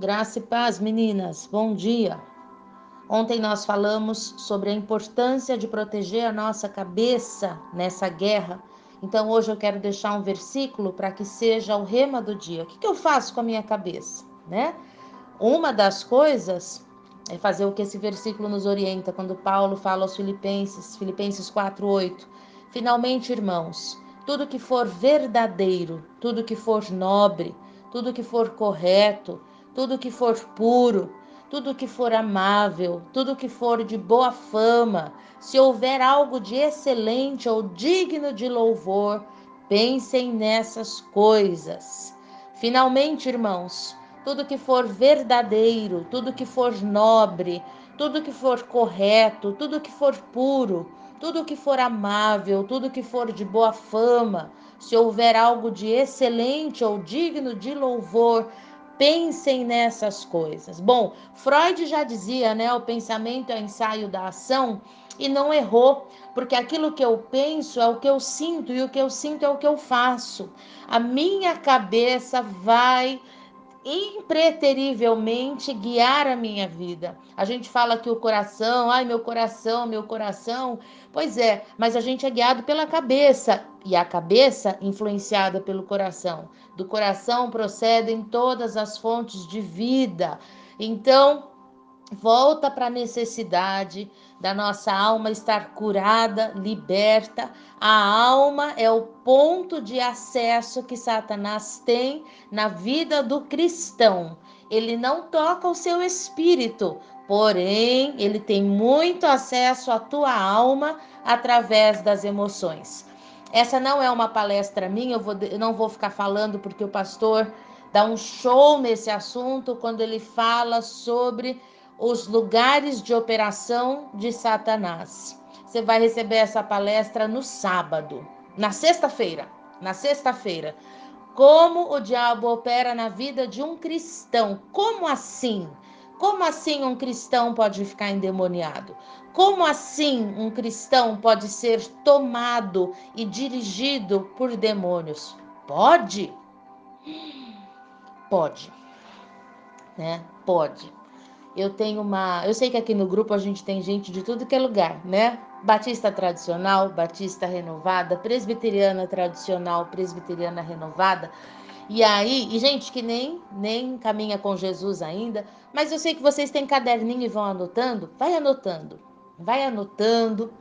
Graça e paz, meninas. Bom dia. Ontem nós falamos sobre a importância de proteger a nossa cabeça nessa guerra. Então hoje eu quero deixar um versículo para que seja o rema do dia. O que, que eu faço com a minha cabeça, né? Uma das coisas é fazer o que esse versículo nos orienta quando Paulo fala aos Filipenses, Filipenses 4:8. Finalmente, irmãos, tudo que for verdadeiro, tudo que for nobre, tudo que for correto, tudo que for puro, tudo que for amável, tudo que for de boa fama, se houver algo de excelente ou digno de louvor, pensem nessas coisas. Finalmente, irmãos, tudo que for verdadeiro, tudo que for nobre, tudo que for correto, tudo que for puro, tudo que for amável, tudo que for de boa fama, se houver algo de excelente ou digno de louvor, Pensem nessas coisas. Bom, Freud já dizia, né? O pensamento é o ensaio da ação e não errou, porque aquilo que eu penso é o que eu sinto e o que eu sinto é o que eu faço. A minha cabeça vai impreterivelmente guiar a minha vida. A gente fala que o coração, ai meu coração, meu coração. Pois é, mas a gente é guiado pela cabeça e a cabeça influenciada pelo coração. Do coração procedem todas as fontes de vida. Então, volta para a necessidade da nossa alma estar curada, liberta. A alma é o ponto de acesso que Satanás tem na vida do cristão. Ele não toca o seu espírito, porém, ele tem muito acesso à tua alma através das emoções. Essa não é uma palestra minha, eu, vou, eu não vou ficar falando porque o pastor dá um show nesse assunto quando ele fala sobre os lugares de operação de Satanás. Você vai receber essa palestra no sábado, na sexta-feira. Na sexta-feira. Como o diabo opera na vida de um cristão? Como assim? Como assim um cristão pode ficar endemoniado? Como assim um cristão pode ser tomado e dirigido por demônios? Pode? Pode. Né? Pode. Eu tenho uma. Eu sei que aqui no grupo a gente tem gente de tudo que é lugar, né? Batista tradicional, batista renovada, presbiteriana tradicional, presbiteriana renovada. E aí, e gente que nem nem caminha com Jesus ainda, mas eu sei que vocês têm caderninho e vão anotando, vai anotando. Vai anotando.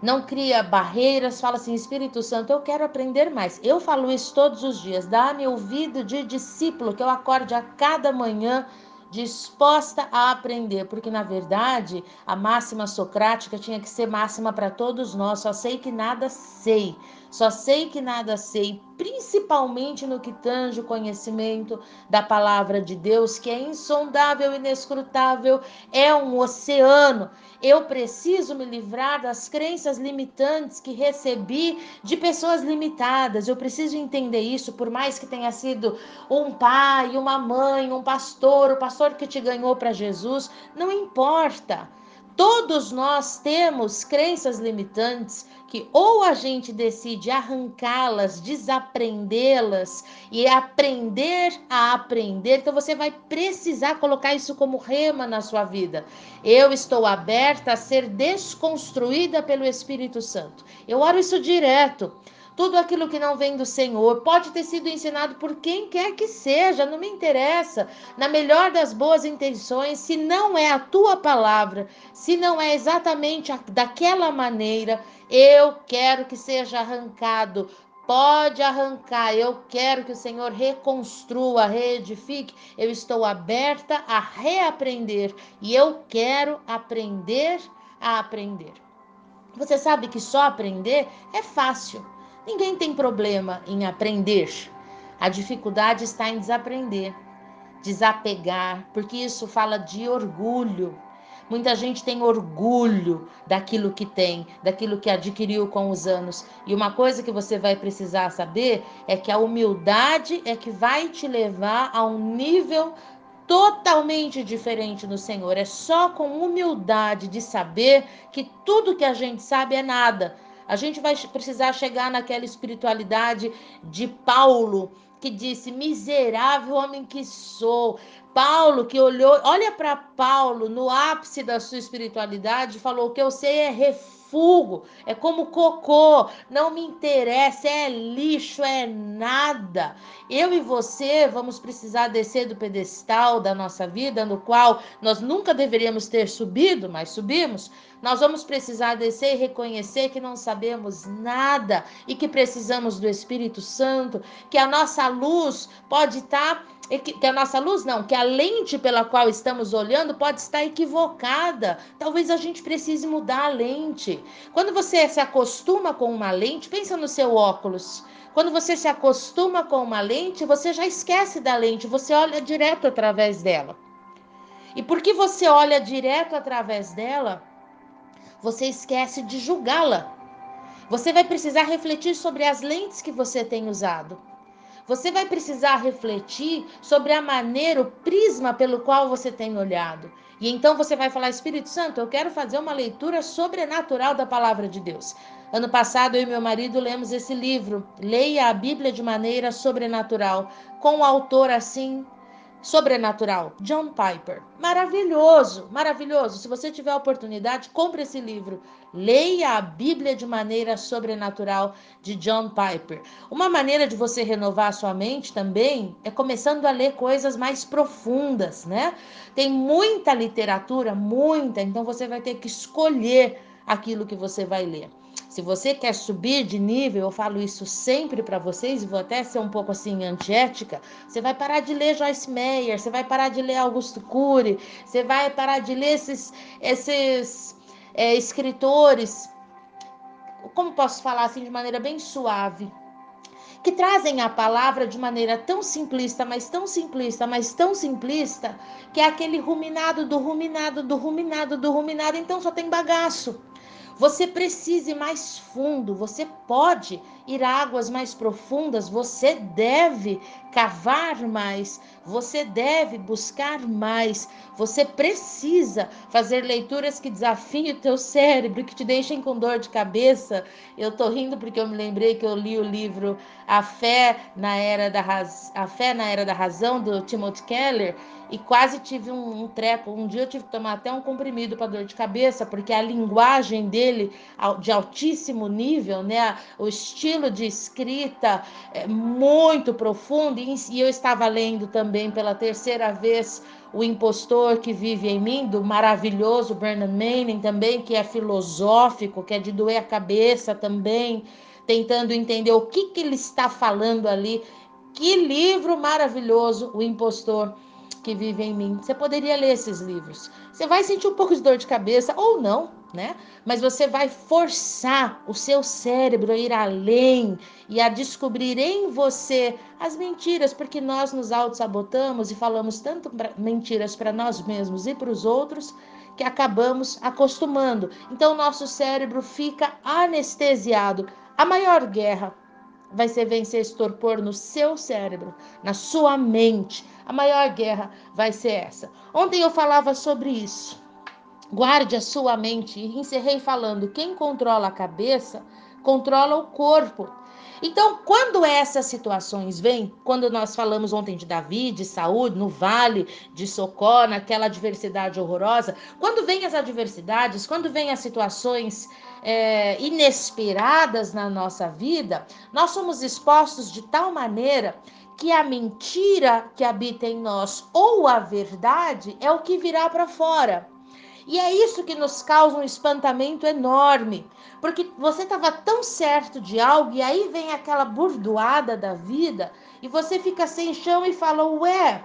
Não cria barreiras, fala assim, Espírito Santo, eu quero aprender mais. Eu falo isso todos os dias. Dá-me ouvido de discípulo que eu acorde a cada manhã disposta a aprender, porque na verdade a máxima socrática tinha que ser máxima para todos nós. Só sei que nada sei, só sei que nada sei, principalmente no que tange o conhecimento da palavra de Deus, que é insondável, inescrutável, é um oceano. Eu preciso me livrar das crenças limitantes que recebi de pessoas limitadas. Eu preciso entender isso, por mais que tenha sido um pai, uma mãe, um pastor, o pastor que te ganhou para Jesus, não importa. Todos nós temos crenças limitantes que ou a gente decide arrancá-las, desaprendê-las e aprender a aprender, então você vai precisar colocar isso como rema na sua vida. Eu estou aberta a ser desconstruída pelo Espírito Santo. Eu oro isso direto. Tudo aquilo que não vem do Senhor pode ter sido ensinado por quem quer que seja, não me interessa. Na melhor das boas intenções, se não é a tua palavra, se não é exatamente daquela maneira, eu quero que seja arrancado. Pode arrancar. Eu quero que o Senhor reconstrua, reedifique. Eu estou aberta a reaprender e eu quero aprender a aprender. Você sabe que só aprender é fácil. Ninguém tem problema em aprender. A dificuldade está em desaprender, desapegar, porque isso fala de orgulho. Muita gente tem orgulho daquilo que tem, daquilo que adquiriu com os anos. E uma coisa que você vai precisar saber é que a humildade é que vai te levar a um nível totalmente diferente no Senhor. É só com humildade de saber que tudo que a gente sabe é nada a gente vai precisar chegar naquela espiritualidade de Paulo, que disse: Miserável homem que sou. Paulo, que olhou, olha para Paulo no ápice da sua espiritualidade, falou: que eu sei é refúgio, é como cocô, não me interessa, é lixo, é nada. Eu e você vamos precisar descer do pedestal da nossa vida, no qual nós nunca deveríamos ter subido, mas subimos nós vamos precisar descer e reconhecer que não sabemos nada e que precisamos do Espírito Santo, que a nossa luz pode estar que a nossa luz não, que a lente pela qual estamos olhando pode estar equivocada. Talvez a gente precise mudar a lente. Quando você se acostuma com uma lente, pensa no seu óculos. Quando você se acostuma com uma lente, você já esquece da lente, você olha direto através dela. E porque você olha direto através dela, você esquece de julgá-la. Você vai precisar refletir sobre as lentes que você tem usado. Você vai precisar refletir sobre a maneira, o prisma pelo qual você tem olhado. E então você vai falar: Espírito Santo, eu quero fazer uma leitura sobrenatural da palavra de Deus. Ano passado, eu e meu marido lemos esse livro, Leia a Bíblia de maneira sobrenatural, com o autor assim Sobrenatural, John Piper. Maravilhoso, maravilhoso. Se você tiver a oportunidade, compre esse livro. Leia a Bíblia de maneira sobrenatural de John Piper. Uma maneira de você renovar a sua mente também é começando a ler coisas mais profundas, né? Tem muita literatura, muita, então você vai ter que escolher aquilo que você vai ler. Se você quer subir de nível, eu falo isso sempre para vocês, e vou até ser um pouco assim antiética, você vai parar de ler Joyce Meyer, você vai parar de ler Augusto Cury, você vai parar de ler esses, esses é, escritores, como posso falar assim, de maneira bem suave, que trazem a palavra de maneira tão simplista, mas tão simplista, mas tão simplista, que é aquele ruminado do ruminado do ruminado do ruminado, então só tem bagaço. Você precisa ir mais fundo, você pode ir a águas mais profundas, você deve cavar mais, você deve buscar mais, você precisa fazer leituras que desafiem o teu cérebro, que te deixem com dor de cabeça. Eu tô rindo porque eu me lembrei que eu li o livro A Fé na Era da, Raz... A Fé na Era da Razão, do Timothy Keller, e quase tive um, um treco. Um dia eu tive que tomar até um comprimido para dor de cabeça, porque a linguagem dele de altíssimo nível, né? O estilo de escrita é muito profundo. E eu estava lendo também pela terceira vez o impostor que vive em mim, do maravilhoso Bernard Manning também, que é filosófico, que é de doer a cabeça também, tentando entender o que, que ele está falando ali. Que livro maravilhoso, O Impostor que vive em mim. Você poderia ler esses livros. Você vai sentir um pouco de dor de cabeça ou não, né? Mas você vai forçar o seu cérebro a ir além e a descobrir em você as mentiras, porque nós nos auto-sabotamos e falamos tanto mentiras para nós mesmos e para os outros que acabamos acostumando. Então, nosso cérebro fica anestesiado. A maior guerra vai ser vencer esse torpor no seu cérebro, na sua mente. A maior guerra vai ser essa. Ontem eu falava sobre isso. Guarde a sua mente. E encerrei falando: quem controla a cabeça, controla o corpo. Então, quando essas situações vêm, quando nós falamos ontem de Davi, de saúde, no vale de Socó, naquela adversidade horrorosa, quando vêm as adversidades, quando vêm as situações é, inesperadas na nossa vida, nós somos expostos de tal maneira que a mentira que habita em nós ou a verdade é o que virá para fora. E é isso que nos causa um espantamento enorme, porque você estava tão certo de algo e aí vem aquela burdoada da vida e você fica sem chão e fala: "Ué,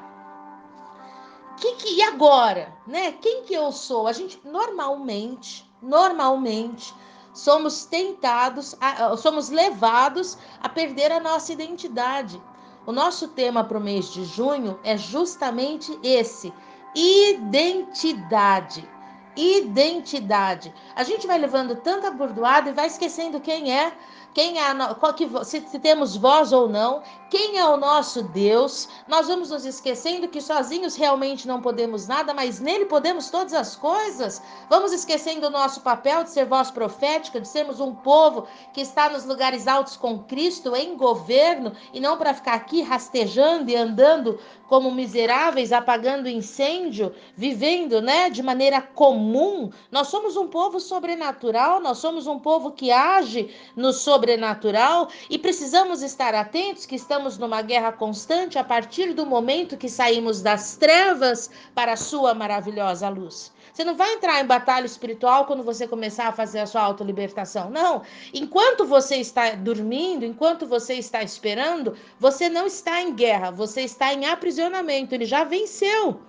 que que e agora, né? Quem que eu sou?" A gente normalmente, normalmente somos tentados, a, somos levados a perder a nossa identidade. O nosso tema para o mês de junho é justamente esse: identidade identidade. A gente vai levando tanta burdoada e vai esquecendo quem é. Quem é qual que, se, se temos voz ou não, quem é o nosso Deus. Nós vamos nos esquecendo que sozinhos realmente não podemos nada, mas nele podemos todas as coisas. Vamos esquecendo o nosso papel de ser voz profética, de sermos um povo que está nos lugares altos com Cristo em governo e não para ficar aqui rastejando e andando como miseráveis, apagando incêndio, vivendo, né, de maneira comum. Nós somos um povo sobrenatural, nós somos um povo que age no sobrenatural e precisamos estar atentos que estamos numa guerra constante a partir do momento que saímos das trevas para a sua maravilhosa luz. Você não vai entrar em batalha espiritual quando você começar a fazer a sua autolibertação. Não. Enquanto você está dormindo, enquanto você está esperando, você não está em guerra, você está em aprisionamento. Ele já venceu.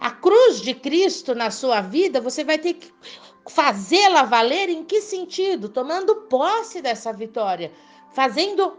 A cruz de Cristo na sua vida, você vai ter que fazê-la valer em que sentido? Tomando posse dessa vitória fazendo,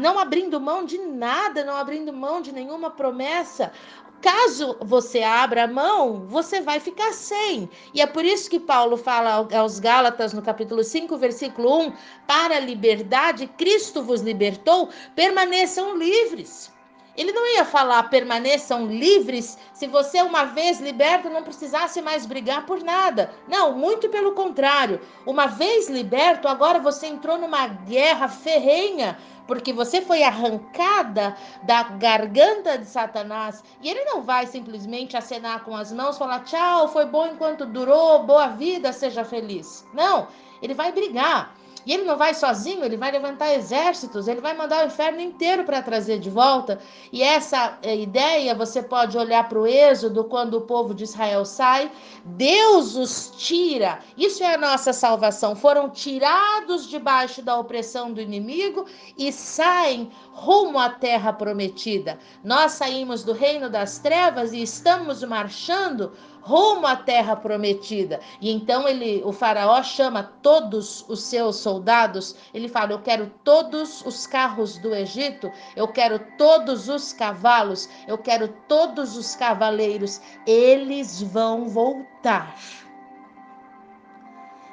não abrindo mão de nada, não abrindo mão de nenhuma promessa. Caso você abra a mão, você vai ficar sem. E é por isso que Paulo fala aos Gálatas, no capítulo 5, versículo 1: Para a liberdade, Cristo vos libertou, permaneçam livres. Ele não ia falar permaneçam livres se você, uma vez liberto, não precisasse mais brigar por nada. Não, muito pelo contrário. Uma vez liberto, agora você entrou numa guerra ferrenha porque você foi arrancada da garganta de Satanás e ele não vai simplesmente acenar com as mãos, falar tchau, foi bom enquanto durou, boa vida, seja feliz. Não, ele vai brigar. E ele não vai sozinho, ele vai levantar exércitos, ele vai mandar o inferno inteiro para trazer de volta. E essa é, ideia você pode olhar para o Êxodo, quando o povo de Israel sai, Deus os tira. Isso é a nossa salvação. Foram tirados debaixo da opressão do inimigo e saem rumo à terra prometida. Nós saímos do reino das trevas e estamos marchando rumo à terra prometida. E então ele, o faraó chama todos os seus soldados, ele fala: "Eu quero todos os carros do Egito, eu quero todos os cavalos, eu quero todos os cavaleiros, eles vão voltar."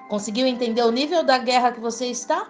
Conseguiu entender o nível da guerra que você está?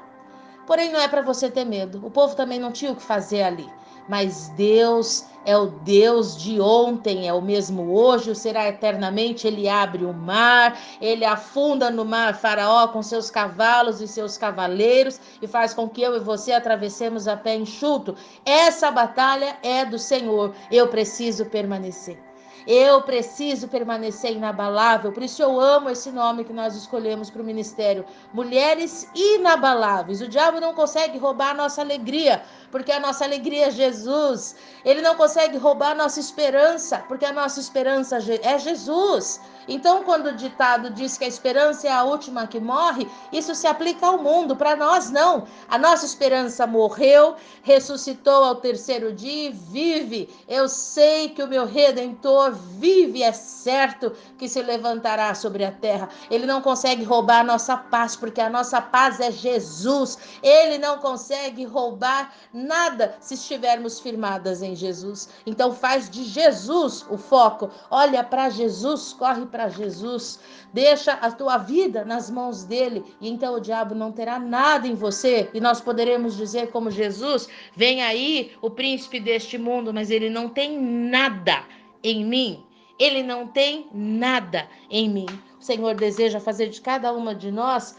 Porém, não é para você ter medo. O povo também não tinha o que fazer ali mas Deus é o Deus de ontem, é o mesmo hoje, o será eternamente. Ele abre o mar, ele afunda no mar Faraó com seus cavalos e seus cavaleiros e faz com que eu e você atravessemos a pé enxuto. Essa batalha é do Senhor. Eu preciso permanecer. Eu preciso permanecer inabalável, por isso eu amo esse nome que nós escolhemos para o ministério. Mulheres inabaláveis. O diabo não consegue roubar a nossa alegria, porque a nossa alegria é Jesus. Ele não consegue roubar a nossa esperança, porque a nossa esperança é Jesus. Então, quando o ditado diz que a esperança é a última que morre, isso se aplica ao mundo, para nós não. A nossa esperança morreu, ressuscitou ao terceiro dia e vive. Eu sei que o meu redentor vive, é certo que se levantará sobre a terra. Ele não consegue roubar a nossa paz, porque a nossa paz é Jesus. Ele não consegue roubar nada se estivermos firmadas em Jesus. Então faz de Jesus o foco. Olha para Jesus, corre para Jesus. Deixa a tua vida nas mãos dele e então o diabo não terá nada em você e nós poderemos dizer como Jesus, vem aí o príncipe deste mundo, mas ele não tem nada em mim. Ele não tem nada em mim. O Senhor deseja fazer de cada uma de nós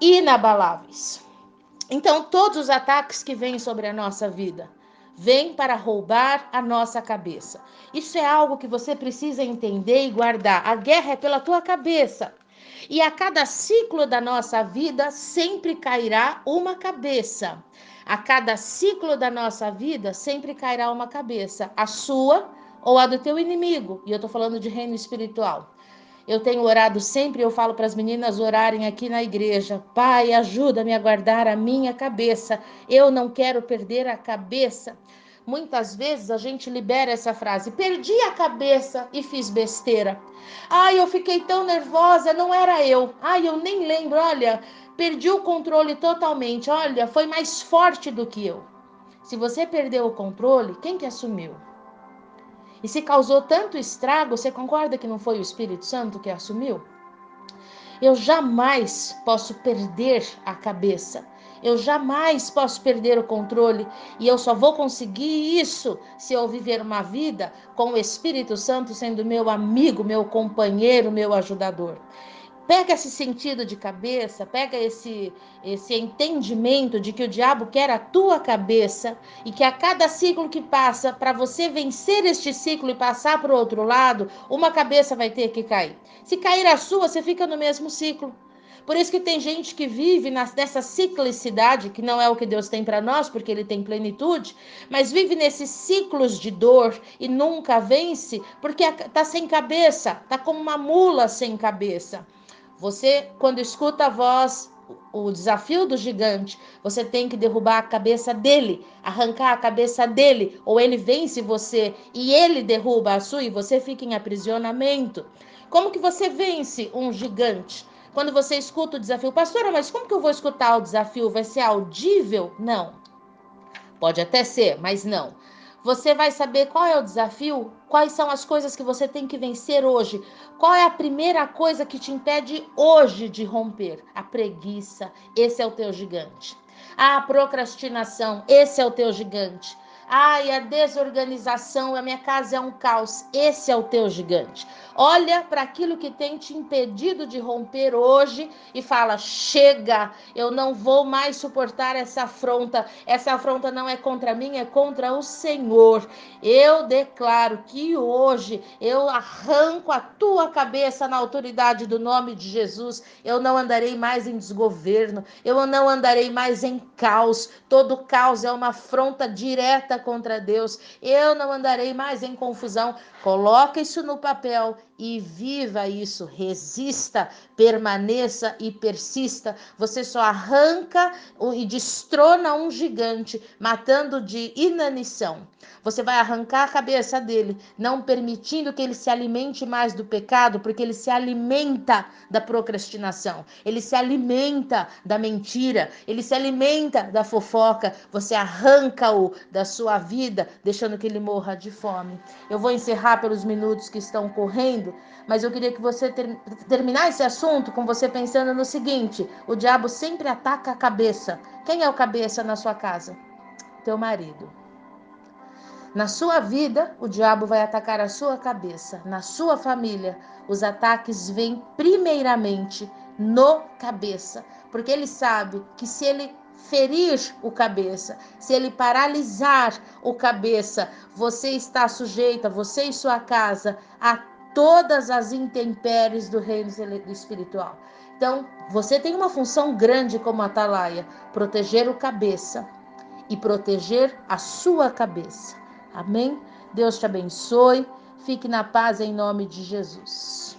inabaláveis. Então, todos os ataques que vêm sobre a nossa vida vêm para roubar a nossa cabeça. Isso é algo que você precisa entender e guardar. A guerra é pela tua cabeça. E a cada ciclo da nossa vida sempre cairá uma cabeça. A cada ciclo da nossa vida sempre cairá uma cabeça, a sua ou a do teu inimigo. E eu estou falando de reino espiritual. Eu tenho orado sempre, eu falo para as meninas orarem aqui na igreja. Pai, ajuda-me a guardar a minha cabeça. Eu não quero perder a cabeça. Muitas vezes a gente libera essa frase: perdi a cabeça e fiz besteira. Ai, eu fiquei tão nervosa, não era eu. Ai, eu nem lembro. Olha, perdi o controle totalmente. Olha, foi mais forte do que eu. Se você perdeu o controle, quem que assumiu? E se causou tanto estrago, você concorda que não foi o Espírito Santo que assumiu? Eu jamais posso perder a cabeça. Eu jamais posso perder o controle e eu só vou conseguir isso se eu viver uma vida com o Espírito Santo sendo meu amigo, meu companheiro, meu ajudador. Pega esse sentido de cabeça, pega esse esse entendimento de que o diabo quer a tua cabeça e que a cada ciclo que passa, para você vencer este ciclo e passar para o outro lado, uma cabeça vai ter que cair. Se cair a sua, você fica no mesmo ciclo. Por isso que tem gente que vive nessa ciclicidade, que não é o que Deus tem para nós, porque ele tem plenitude, mas vive nesses ciclos de dor e nunca vence, porque está sem cabeça, está como uma mula sem cabeça. Você, quando escuta a voz, o desafio do gigante, você tem que derrubar a cabeça dele, arrancar a cabeça dele, ou ele vence você e ele derruba a sua e você fica em aprisionamento. Como que você vence um gigante? Quando você escuta o desafio, pastora, mas como que eu vou escutar o desafio? Vai ser audível? Não. Pode até ser, mas não. Você vai saber qual é o desafio, quais são as coisas que você tem que vencer hoje. Qual é a primeira coisa que te impede hoje de romper? A preguiça, esse é o teu gigante. A procrastinação, esse é o teu gigante. Ai, a desorganização, a minha casa é um caos. Esse é o teu gigante. Olha para aquilo que tem te impedido de romper hoje e fala: chega, eu não vou mais suportar essa afronta. Essa afronta não é contra mim, é contra o Senhor. Eu declaro que hoje eu arranco a tua cabeça na autoridade do nome de Jesus. Eu não andarei mais em desgoverno, eu não andarei mais em caos. Todo caos é uma afronta direta contra Deus. Eu não andarei mais em confusão. Coloca isso no papel e viva isso, resista, permaneça e persista. Você só arranca e destrona um gigante, matando de inanição. Você vai arrancar a cabeça dele, não permitindo que ele se alimente mais do pecado, porque ele se alimenta da procrastinação, ele se alimenta da mentira, ele se alimenta da fofoca. Você arranca-o da sua vida, deixando que ele morra de fome. Eu vou encerrar pelos minutos que estão correndo mas eu queria que você ter, esse assunto com você pensando no seguinte: o diabo sempre ataca a cabeça. Quem é o cabeça na sua casa? Teu marido. Na sua vida, o diabo vai atacar a sua cabeça. Na sua família, os ataques vêm primeiramente no cabeça, porque ele sabe que se ele ferir o cabeça, se ele paralisar o cabeça, você está sujeita, você e sua casa, a todas as intempéries do reino espiritual. Então, você tem uma função grande como atalaia, proteger o cabeça e proteger a sua cabeça. Amém? Deus te abençoe. Fique na paz em nome de Jesus.